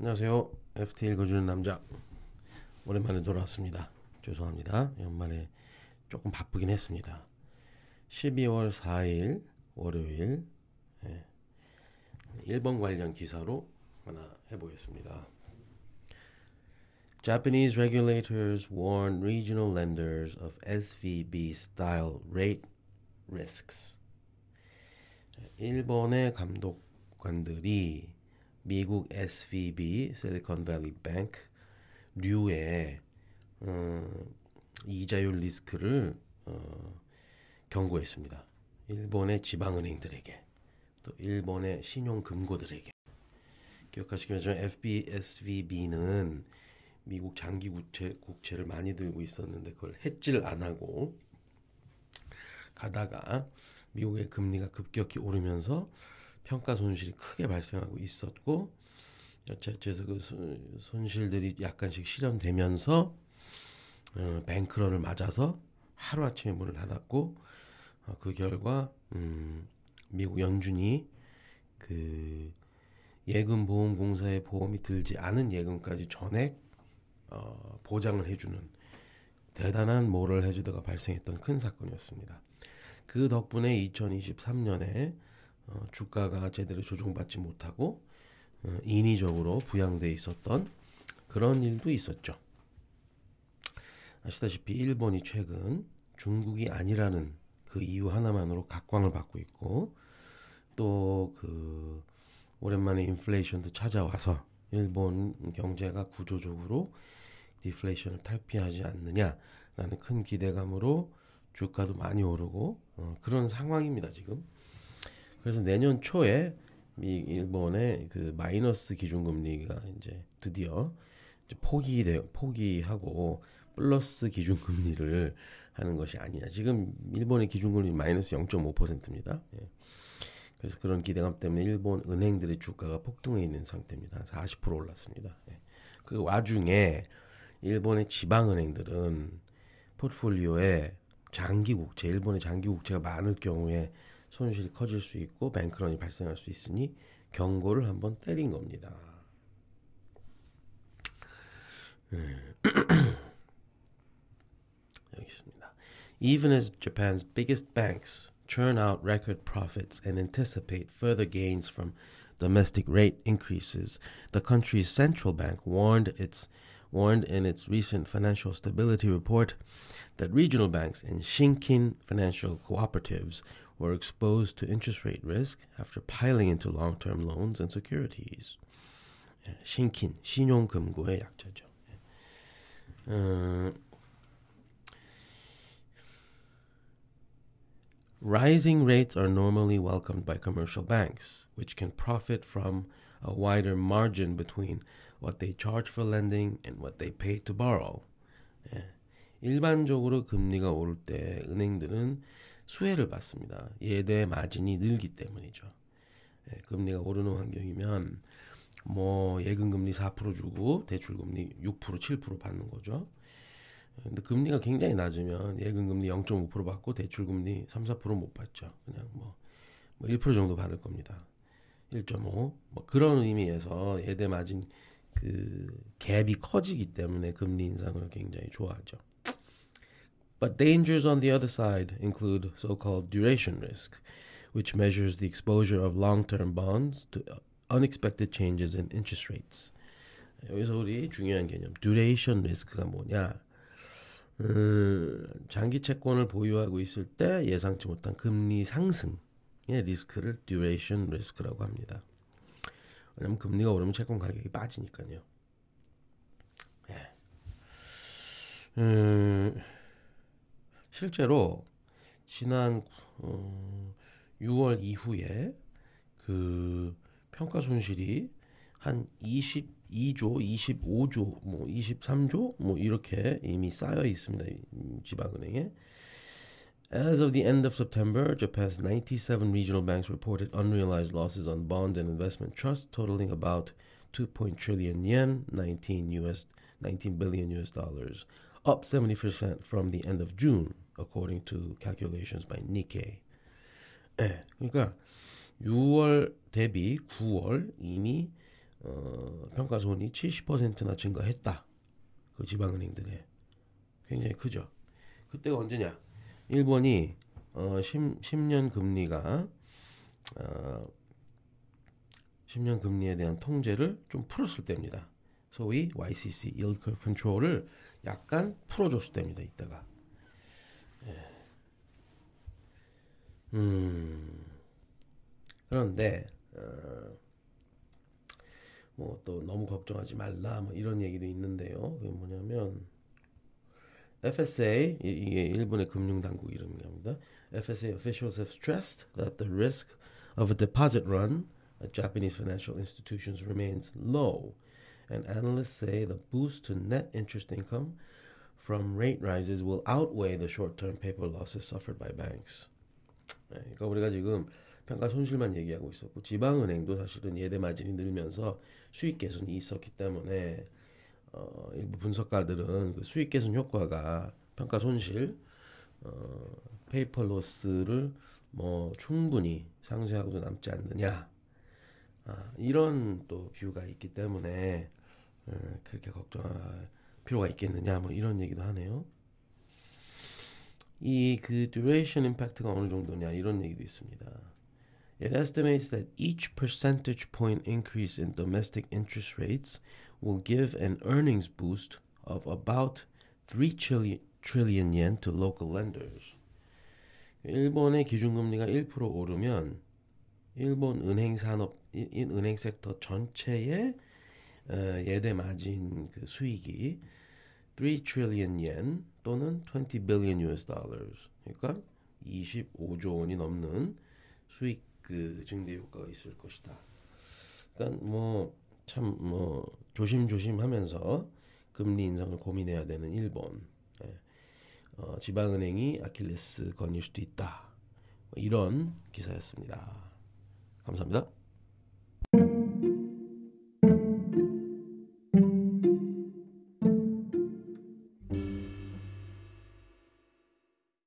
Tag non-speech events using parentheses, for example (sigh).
안녕하세요. FT 읽어주는 남자. 오랜만에 돌아왔습니다. 죄송합니다. 연말에 조금 바쁘긴 했습니다. 12월 4일 월요일 예, 일본 관련 기사로 하나 해보겠습니다. Japanese regulators warn regional lenders of SVB-style rate risks. 일본의 감독관들이 미국 SVB, Silicon Valley Bank, 류의 음, 이자율 리스크를 어, 경고했습니다. 일본의 지방은행들에게 또 일본의 신용금고들에게 기억하시겠지만 FBSVB는 미국 장기 국채, 국채를 많이 들고 있었는데 그걸 해지를 안 하고 가다가 미국의 금리가 급격히 오르면서 평가 손실이 크게 발생하고 있었고 여차저차 그 손실들이 약간씩 실현되면서 어, 뱅크런을 맞아서 하루 아침에 문을 닫았고 어, 그 결과 음, 미국 연준이 그 예금 보험 공사의 보험이 들지 않은 예금까지 전액 어, 보장을 해주는 대단한 모럴 해주다가 발생했던 큰 사건이었습니다. 그 덕분에 2023년에 어, 주가가 제대로 조정받지 못하고 어, 인위적으로 부양돼 있었던 그런 일도 있었죠. 아시다시피 일본이 최근 중국이 아니라는 그 이유 하나만으로 각광을 받고 있고 또 그 오랜만에 인플레이션도 찾아와서 일본 경제가 구조적으로 디플레이션을 탈피하지 않느냐라는 큰 기대감으로 주가도 많이 오르고 어, 그런 상황입니다 지금. 그래서 내년 초에 미 일본의 그 마이너스 기준금리가 이제 드디어 이제 포기돼 포기하고 플러스 기준금리를 하는 것이 아니냐. 지금 일본의 기준금리 마이너스 0.5%입니다. 예. 그래서 그런 기대감 때문에 일본 은행들의 주가가 폭등해 있는 상태입니다. 40% 올랐습니다. 예. 그 와중에 일본의 지방은행들은 포트폴리오에 장기 국채, 일본의 장기 국채가 많을 경우에 손실이 커질 수 있고 뱅크런이 발생할 수 있으니 경고를 한번 때린 겁니다. (clears throat) 여기 있습니다. Even as Japan's biggest banks churn out record profits and anticipate further gains from domestic rate increases, the country's central bank warned its warned in its recent financial stability report that regional banks and Shinkin financial cooperatives were exposed to interest rate risk after piling into long-term loans and securities. 신킨, 신용금고의 약자죠. 어, rising rates are normally welcomed by commercial banks, which can profit from a wider margin between what they charge for lending and what they pay to borrow. 예. 일반적으로 금리가 오를 때 은행들은 수혜를 받습니다. 예대 마진이 늘기 때문이죠. 예, 금리가 오르는 환경이면 뭐 예금 금리 4% 주고 대출 금리 6% 7% 받는 거죠. 근데 금리가 굉장히 낮으면 예금 금리 0.5% 받고 대출 금리 3, 4%못 받죠. 그냥 뭐, 뭐 1% 정도 받을 겁니다. 1.5. 뭐 그런 의미에서 예대 마진 그 갭이 커지기 때문에 금리 인상을 굉장히 좋아하죠. But dangers on the other side include so called duration risk, which measures the exposure of long term bonds to unexpected changes in interest rates. 여기서 우리 중요한 개념, duration risk가 뭐냐? 음, 장기 채권을 보유하고 있을 때 예상치 못한 금리 상승의 리스크를 duration risk라고 합니다. 왜냐면 금리가 오르면 채권 가격이 빠지니까요. 예. 음, 실제로 지난 어, 6월 이후에 그 평가 손실이 한 22조, 25조, 뭐 23조 뭐 이렇게 이미 쌓여 있습니다. 지방은행에. As of the end of September, Japan's 97 regional banks reported unrealized losses on bonds and investment trusts totaling about 2. trillion yen, 19 US 19 billion US dollars, up 70% from the end of June. According to calculations by Nikkei. 예, 그러니까 6월 대비 9월 이미 어, 평가 손이 70%나 증가했다. 그 지방은행들의 굉장히 크죠. 그때가 언제냐? 일본이 어, 10, 10 년 금리가 어, 10년 금리에 대한 통제를 좀 풀었을 때입니다. 소위 YCC Yield Curve Control을 약간 풀어줬을 때입니다. 이때가. 예. 음. 그런데 어, 뭐또 너무 걱정하지 말라 뭐 이런 얘기도 있는데요. 그게 뭐냐면 FSA 이게 일본의 금융 당국 이름입니다. FSA officials have stressed that the risk of a deposit run at Japanese financial institutions remains low, and analysts say the boost to net interest income from rate rises will outweigh the short-term paper losses suffered by banks. 네, 그러니까 우리가 지금 평가 손실만 얘기하고 있었고 지방은행도 사실은 예대 마진이 늘면서 수익 개선이 있었기 때문에 어, 일부 분석가들은 그 수익 개선 효과가 평가 손실 어, 페이퍼 로스를 뭐 충분히 상쇄하고도 남지 않느냐 아, 이런 또 뷰가 있기 때문에 어, 그렇게 걱정할 필요가 있겠느냐 뭐 이런 얘기도 하네요. 이 그 duration impact가 어느 정도냐 이런 얘기도 있습니다. It estimates that each percentage point increase in domestic interest rates will give an earnings boost of about 3 trillion, trillion yen to local lenders. 일본의 기준금리가 1% 오르면 일본 은행 산업, 은행 섹터 전체의 예대 마진 그 수익이 3 trillion yen 또는 20 billion US dollars. 그러니까 25조 원이 넘는 수익 그 증대 효과가 있을 것이다. 그러니까 뭐 참뭐 조심조심하면서 금리 인상을 고민해야 되는 일본. 예. 어, 지방은행이 아킬레스 건일 수도 있다. 뭐 이런 기사였습니다. 감사합니다.